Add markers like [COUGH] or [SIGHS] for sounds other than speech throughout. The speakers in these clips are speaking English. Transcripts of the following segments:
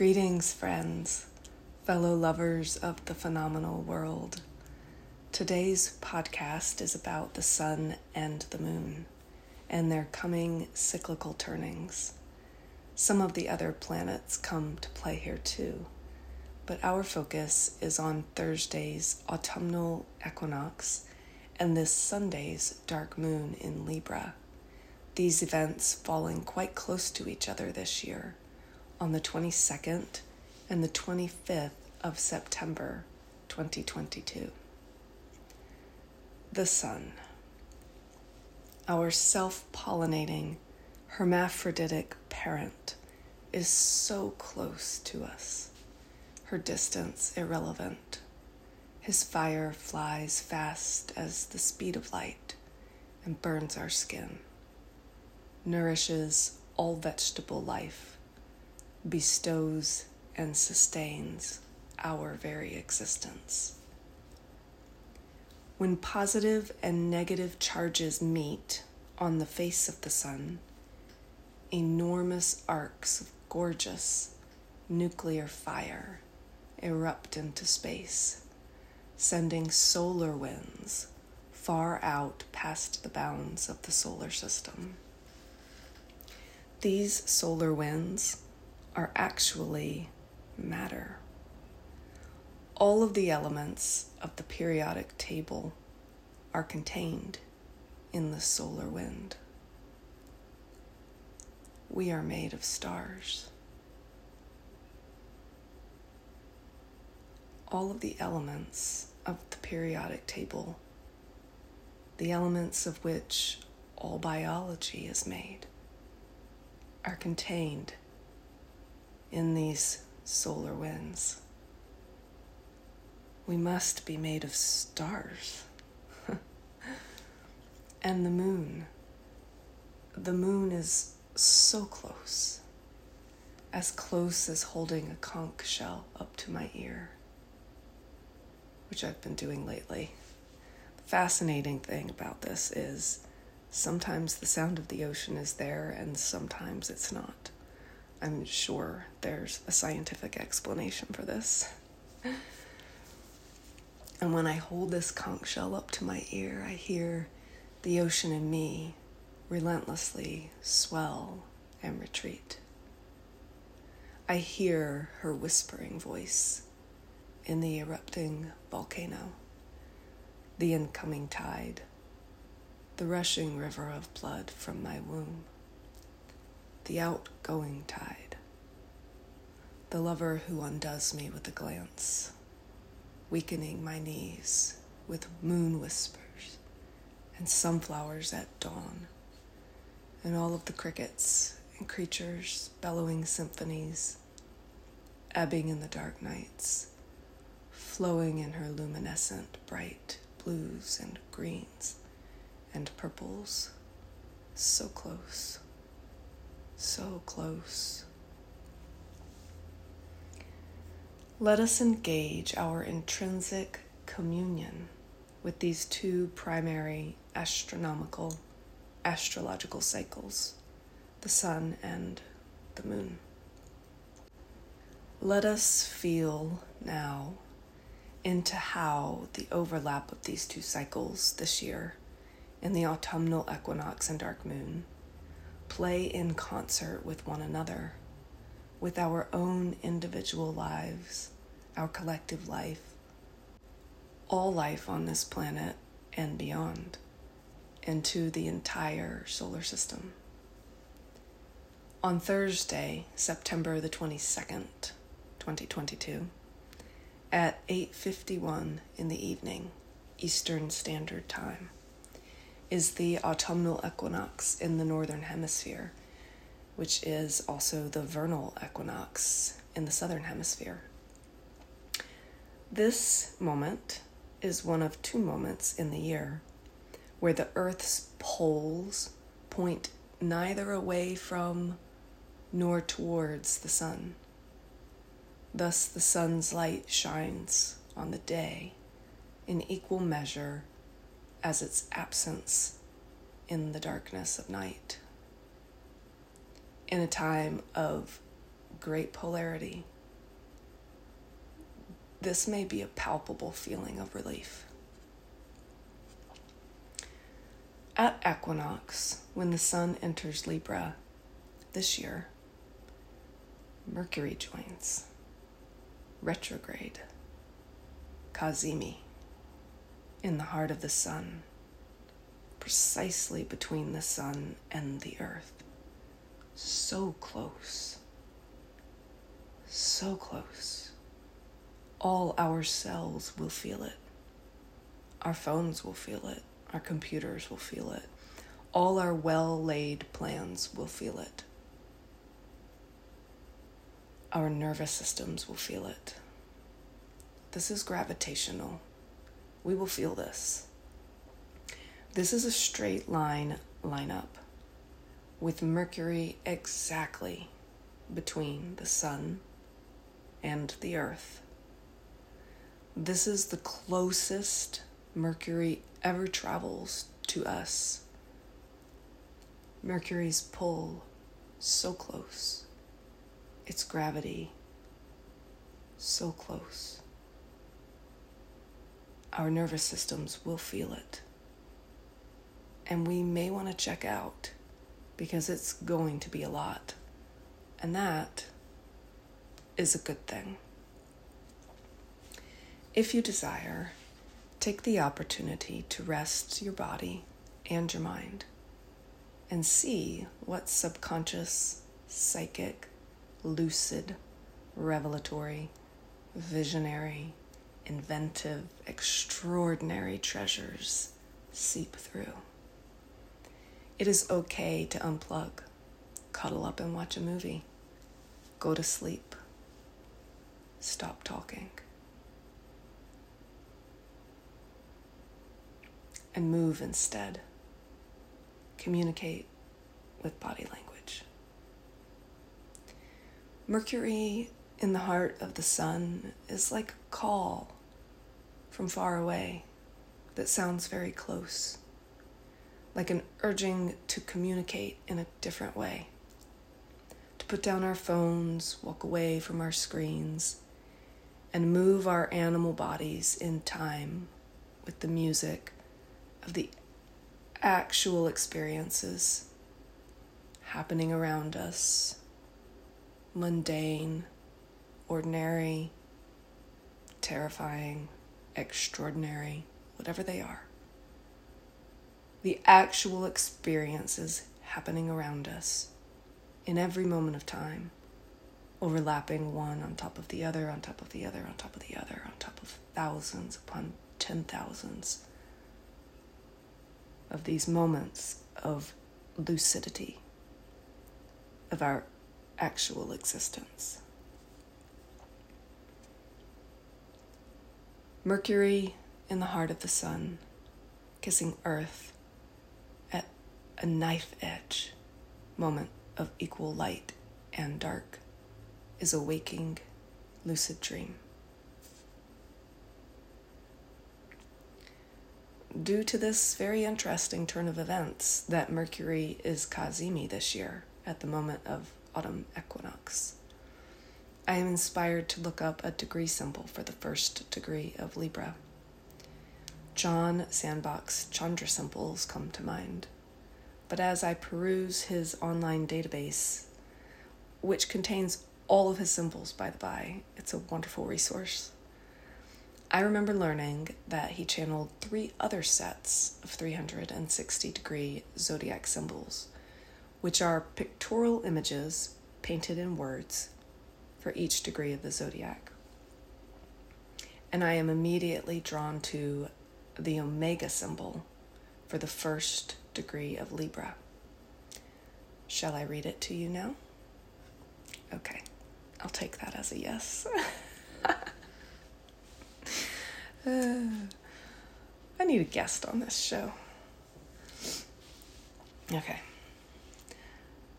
Greetings, friends, fellow lovers of the phenomenal world. Today's podcast is about the sun and the moon and their coming cyclical turnings. Some of the other planets come to play here too, but our focus is on Thursday's autumnal equinox and this Sunday's dark moon in Libra. These events falling quite close to each other this year on the 22nd and the 25th of September 2022. The Sun, our self pollinating, hermaphroditic parent, is so close to us, her distance irrelevant. His fire flies fast as the speed of light and burns our skin, nourishes all vegetable life bestows and sustains our very existence. When positive and negative charges meet on the face of the sun, enormous arcs of gorgeous nuclear fire erupt into space, sending solar winds far out past the bounds of the solar system. These solar winds are actually matter. All of the elements of the periodic table are contained in the solar wind. We are made of stars. All of the elements of the periodic table, the elements of which all biology is made, are contained in these solar winds. We must be made of stars. [LAUGHS] and the moon. The moon is so close, as close as holding a conch shell up to my ear, which I've been doing lately. The fascinating thing about this is sometimes the sound of the ocean is there and sometimes it's not. I'm sure there's a scientific explanation for this. And when I hold this conch shell up to my ear, I hear the ocean in me relentlessly swell and retreat. I hear her whispering voice in the erupting volcano, the incoming tide, the rushing river of blood from my womb the outgoing tide, the lover who undoes me with a glance, weakening my knees with moon whispers and sunflowers at dawn, and all of the crickets and creatures bellowing symphonies, ebbing in the dark nights, flowing in her luminescent bright blues and greens and purples, so close so close. Let us engage our intrinsic communion with these two primary astronomical, astrological cycles the sun and the moon. Let us feel now into how the overlap of these two cycles this year in the autumnal equinox and dark moon play in concert with one another, with our own individual lives, our collective life, all life on this planet and beyond, into the entire solar system. On Thursday, September the 22nd, 2022, at 8:51 in the evening, Eastern Standard Time is the autumnal equinox in the northern hemisphere, which is also the vernal equinox in the southern hemisphere. This moment is one of two moments in the year where the Earth's poles point neither away from nor towards the sun. Thus, the sun's light shines on the day in equal measure as its absence in the darkness of night. In a time of great polarity, this may be a palpable feeling of relief. At equinox, when the sun enters Libra this year, Mercury joins retrograde, Cazimi, in the heart of the sun, precisely between the sun and the earth. So close, so close. All our cells will feel it. Our phones will feel it. Our computers will feel it. All our well laid plans will feel it. Our nervous systems will feel it. This is gravitational. We will feel this. This is a straight line lineup with Mercury exactly between the Sun and the Earth. This is the closest Mercury ever travels to us. Mercury's pull so close its gravity so close. Our nervous systems will feel it. And we may want to check out because it's going to be a lot. And that is a good thing. If you desire, take the opportunity to rest your body and your mind and see what subconscious, psychic, lucid, revelatory, visionary, inventive, extraordinary treasures seep through. It is okay to unplug, cuddle up and watch a movie, go to sleep, stop talking, and move instead. Communicate with body language. Mercury in the heart of the sun is like a call from far away that sounds very close, like an urging to communicate in a different way, to put down our phones, walk away from our screens, and move our animal bodies in time with the music of the actual experiences happening around us mundane, ordinary, terrifying, extraordinary, whatever they are. The actual experiences happening around us in every moment of time, overlapping one on top of the other, on top of the other, on top of the other, on top of thousands upon ten thousands of these moments of lucidity, of our actual existence. Mercury in the heart of the sun, kissing Earth at a knife edge moment of equal light and dark, is a waking, lucid dream. Due to this very interesting turn of events, that Mercury is Cazimi this year at the moment of autumn equinox. I am inspired to look up a degree symbol for the first degree of Libra. John Sandbach's Chandra symbols come to mind, but as I peruse his online database, which contains all of his symbols, by the by, it's a wonderful resource. I remember learning that he channeled three other sets of 360 degree zodiac symbols which are pictorial images painted in words for each degree of the zodiac. And I am immediately drawn to the Omega symbol for the first degree of Libra. Shall I read it to you now? Okay, I'll take that as a yes. [LAUGHS] I need a guest on this show. Okay.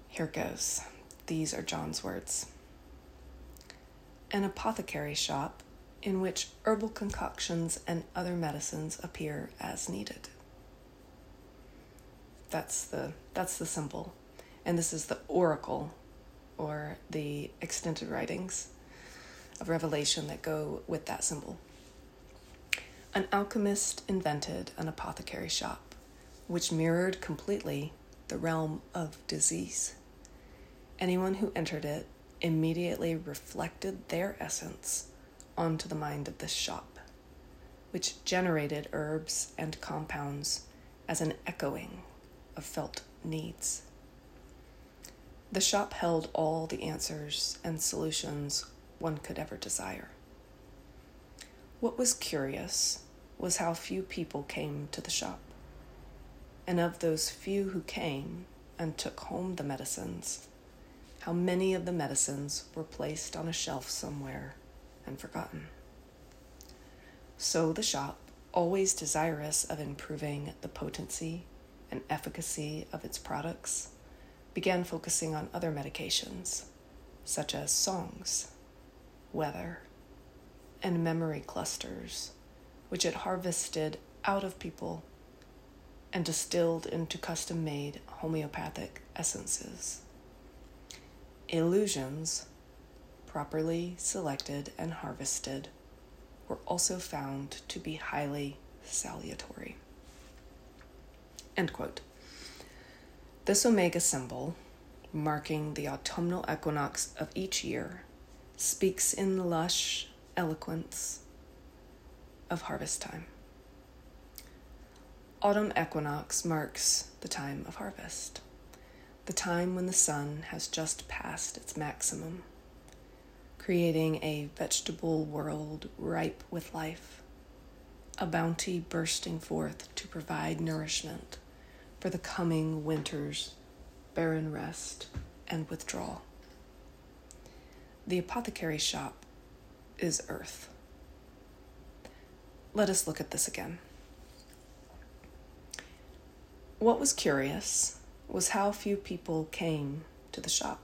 Here goes. These are John's words. An apothecary shop in which herbal concoctions and other medicines appear as needed. That's the that's the symbol. And this is the oracle or the extended writings of Revelation that go with that symbol. An alchemist invented an apothecary shop, which mirrored completely the realm of disease. Anyone who entered it immediately reflected their essence onto the mind of the shop, which generated herbs and compounds as an echoing of felt needs. The shop held all the answers and solutions one could ever desire. What was curious was how few people came to the shop. And of those few who came and took home the medicines, how many of the medicines were placed on a shelf somewhere and forgotten. So the shop, always desirous of improving the potency and efficacy of its products, began focusing on other medications, such as songs, weather, and memory clusters, which it harvested out of people and distilled into custom made homeopathic essences. Illusions, properly selected and harvested, were also found to be highly salutary. End quote. This omega symbol, marking the autumnal equinox of each year, speaks in lush eloquence of harvest time. Autumn equinox marks the time of harvest, the time when the sun has just passed its maximum, creating a vegetable world ripe with life, a bounty bursting forth to provide nourishment for the coming winter's barren rest and withdrawal. The apothecary shop is earth. Let us look at this again. What was curious was how few people came to the shop.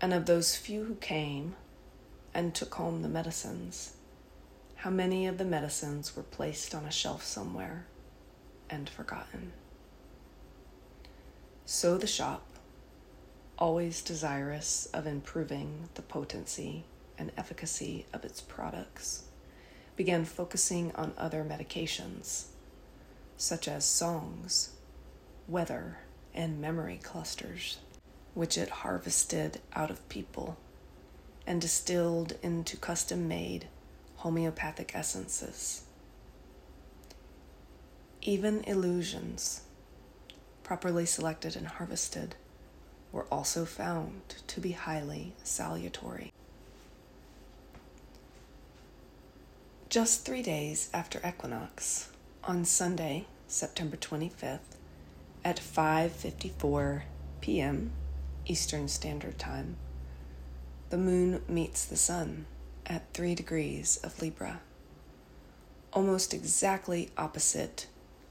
And of those few who came and took home the medicines, how many of the medicines were placed on a shelf somewhere and forgotten? So the shop, always desirous of improving the potency and efficacy of its products, began focusing on other medications, such as songs, weather, and memory clusters, which it harvested out of people and distilled into custom made homeopathic essences. Even illusions properly selected and harvested, were also found to be highly salutary. Just three days after equinox, on Sunday, September 25th, at 5:54 p.m. Eastern Standard Time, the moon meets the sun at 3 degrees of Libra, almost exactly opposite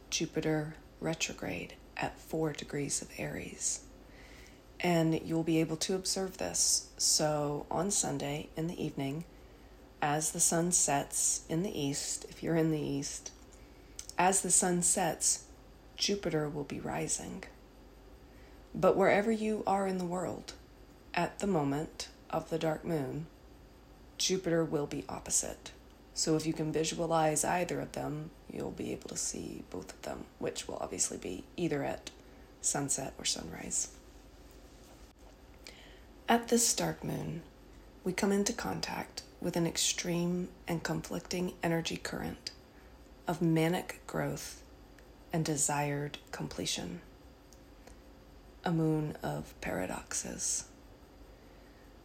Jupiter retrograde at four degrees of Aries. And you'll be able to observe this. So on Sunday in the evening, as the sun sets in the east, if you're in the east, as the sun sets, Jupiter will be rising. But wherever you are in the world, at the moment of the dark moon, Jupiter will be opposite. So if you can visualize either of them, you'll be able to see both of them, which will obviously be either at sunset or sunrise. At this dark moon, we come into contact with an extreme and conflicting energy current of manic growth and desired completion. A moon of paradoxes.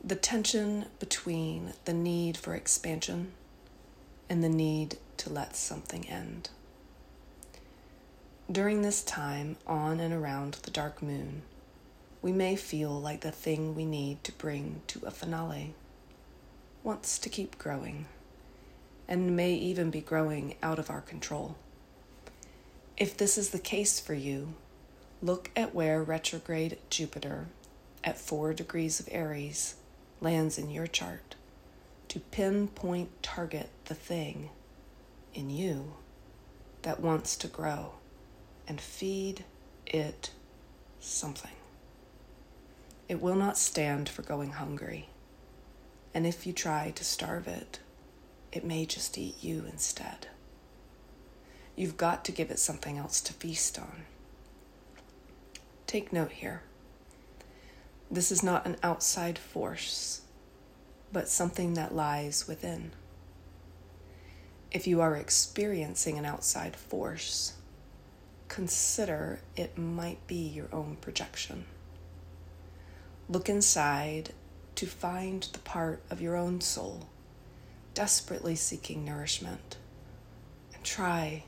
The tension between the need for expansion and the need to let something end. During this time, on and around the dark moon, we may feel like the thing we need to bring to a finale wants to keep growing, and may even be growing out of our control. If this is the case for you, look at where retrograde Jupiter at 4 degrees of Aries lands in your chart to pinpoint target the thing in you that wants to grow and feed it something. It will not stand for going hungry. And if you try to starve it, it may just eat you instead. You've got to give it something else to feast on. Take note here. This is not an outside force, but something that lies within. If you are experiencing an outside force, consider it might be your own projection. Look inside to find the part of your own soul desperately seeking nourishment and try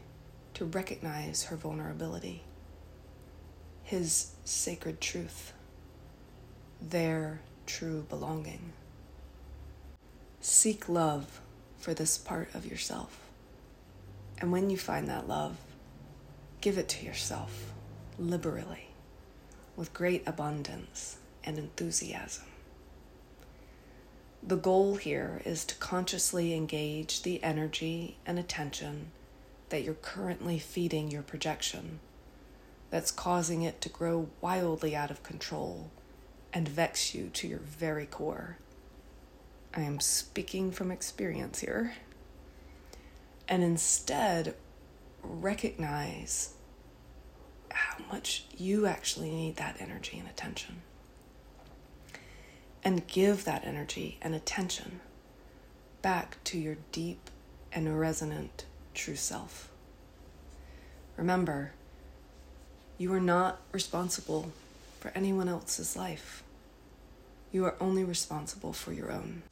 to recognize her vulnerability, his sacred truth, their true belonging. Seek love for this part of yourself. And when you find that love, give it to yourself liberally, with great abundance and enthusiasm. The goal here is to consciously engage the energy and attention that you're currently feeding your projection that's causing it to grow wildly out of control and vex you to your very core. I am speaking from experience here. And instead, recognize how much you actually need that energy and attention and give that energy and attention back to your deep and resonant true self. Remember, you are not responsible for anyone else's life. You are only responsible for your own.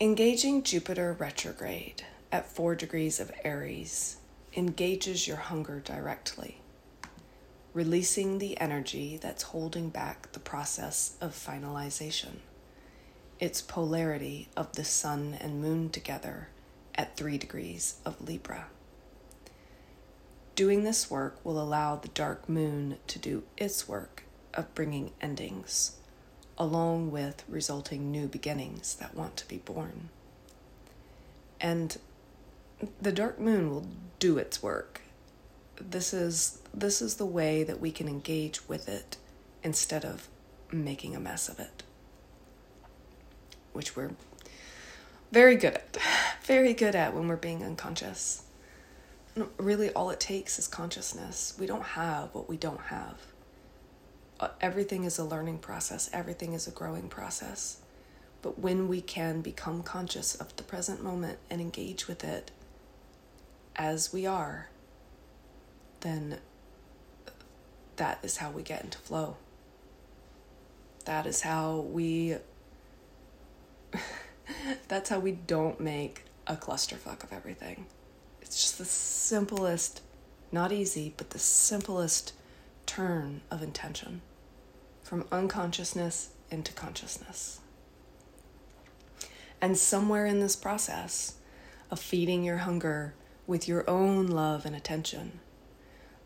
Engaging Jupiter retrograde at 4 degrees of Aries engages your hunger directly releasing the energy that's holding back the process of finalization. Its polarity of the sun and moon together at 3 degrees of Libra. Doing this work will allow the dark moon to do its work of bringing endings, along with resulting new beginnings that want to be born. And the dark moon will do its work this is this is the way that we can engage with it instead of making a mess of it which we're very good at [SIGHS] very good at when we're being unconscious. Really all it takes is consciousness. We don't have what we don't have. Uh, everything is a learning process. Everything is a growing process. But when we can become conscious of the present moment and engage with it as we are then that is how we get into flow. That is how we [LAUGHS] [LAUGHS] that's how we don't make a clusterfuck of everything. It's just the simplest, not easy, but the simplest turn of intention from unconsciousness into consciousness. And somewhere in this process of feeding your hunger with your own love and attention,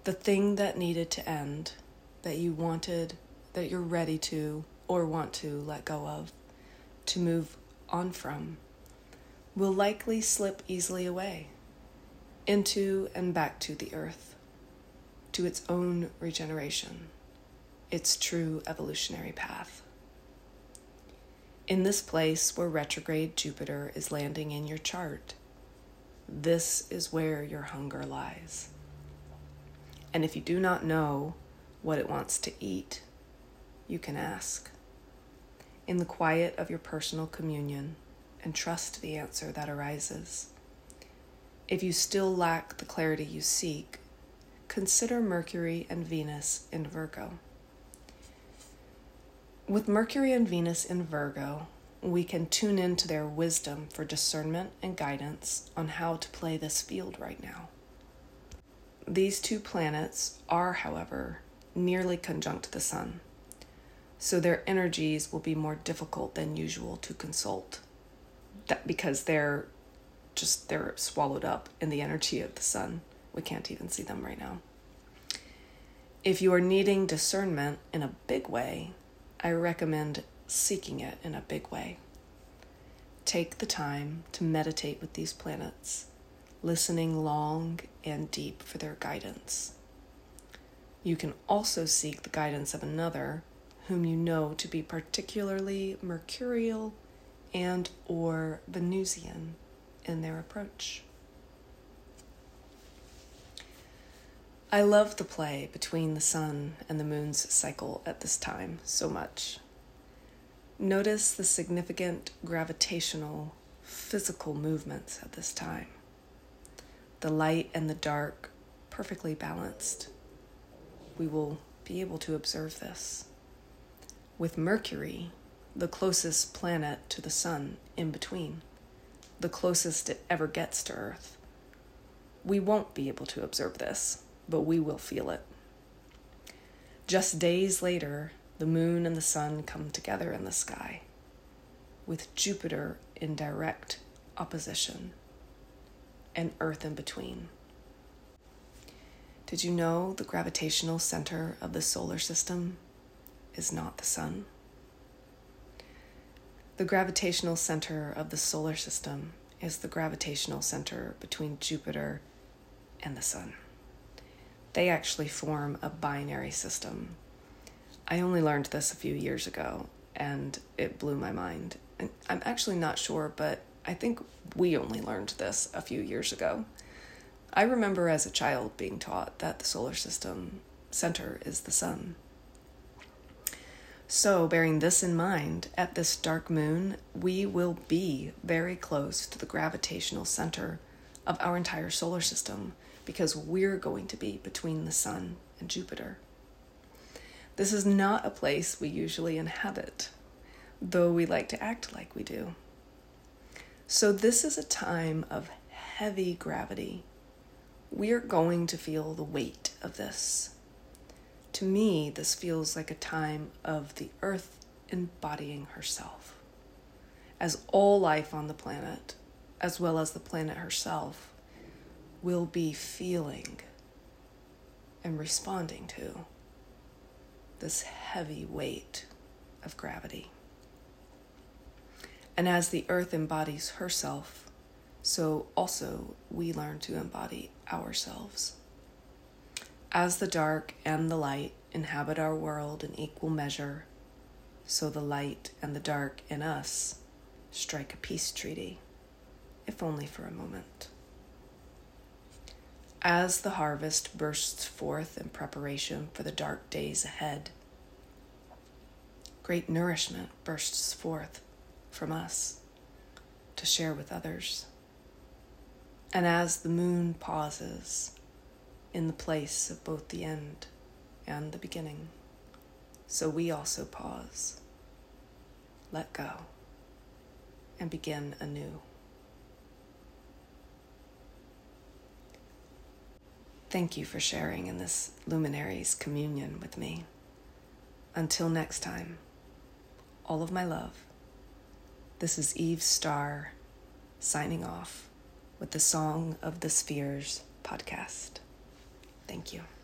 the thing that needed to end, that you wanted, that you're ready to or want to let go of, to move on from, will likely slip easily away into and back to the earth, to its own regeneration, its true evolutionary path. In this place where retrograde Jupiter is landing in your chart, this is where your hunger lies. And if you do not know what it wants to eat, you can ask. In the quiet of your personal communion, and trust the answer that arises. If you still lack the clarity you seek, consider Mercury and Venus in Virgo. With Mercury and Venus in Virgo, we can tune into their wisdom for discernment and guidance on how to play this field right now. These two planets are, however, nearly conjunct the Sun, so their energies will be more difficult than usual to consult. That because they're just they're swallowed up in the energy of the sun. We can't even see them right now. If you are needing discernment in a big way, I recommend seeking it in a big way. Take the time to meditate with these planets listening long and deep for their guidance. You can also seek the guidance of another whom you know to be particularly mercurial and or Venusian in their approach. I love the play between the sun and the moon's cycle at this time so much. Notice the significant gravitational, physical movements at this time. The light and the dark perfectly balanced. We will be able to observe this. With Mercury, the closest planet to the sun in between, the closest it ever gets to Earth. We won't be able to observe this but we will feel it. Just days later, the moon and the sun come together in the sky, with Jupiter in direct opposition and Earth in between. Did you know the gravitational center of the solar system is not the sun? The gravitational center of the solar system is the gravitational center between Jupiter and the sun they actually form a binary system. I only learned this a few years ago and it blew my mind. And I'm actually not sure, but I think we only learned this a few years ago. I remember as a child being taught that the solar system center is the sun. So, bearing this in mind, at this dark moon, we will be very close to the gravitational center of our entire solar system because we're going to be between the Sun and Jupiter. This is not a place we usually inhabit, though we like to act like we do. So, this is a time of heavy gravity. We are going to feel the weight of this. To me, this feels like a time of the Earth embodying herself. As all life on the planet, as well as the planet herself, will be feeling and responding to this heavy weight of gravity. And as the earth embodies herself, so also we learn to embody ourselves. As the dark and the light inhabit our world in equal measure, so the light and the dark in us strike a peace treaty, if only for a moment. As the harvest bursts forth in preparation for the dark days ahead, great nourishment bursts forth from us to share with others. And as the moon pauses in the place of both the end and the beginning, so we also pause, let go, and begin anew. Thank you for sharing in this luminary's communion with me. Until next time, all of my love. This is Eve Starr signing off with the Song of the Spheres podcast. Thank you.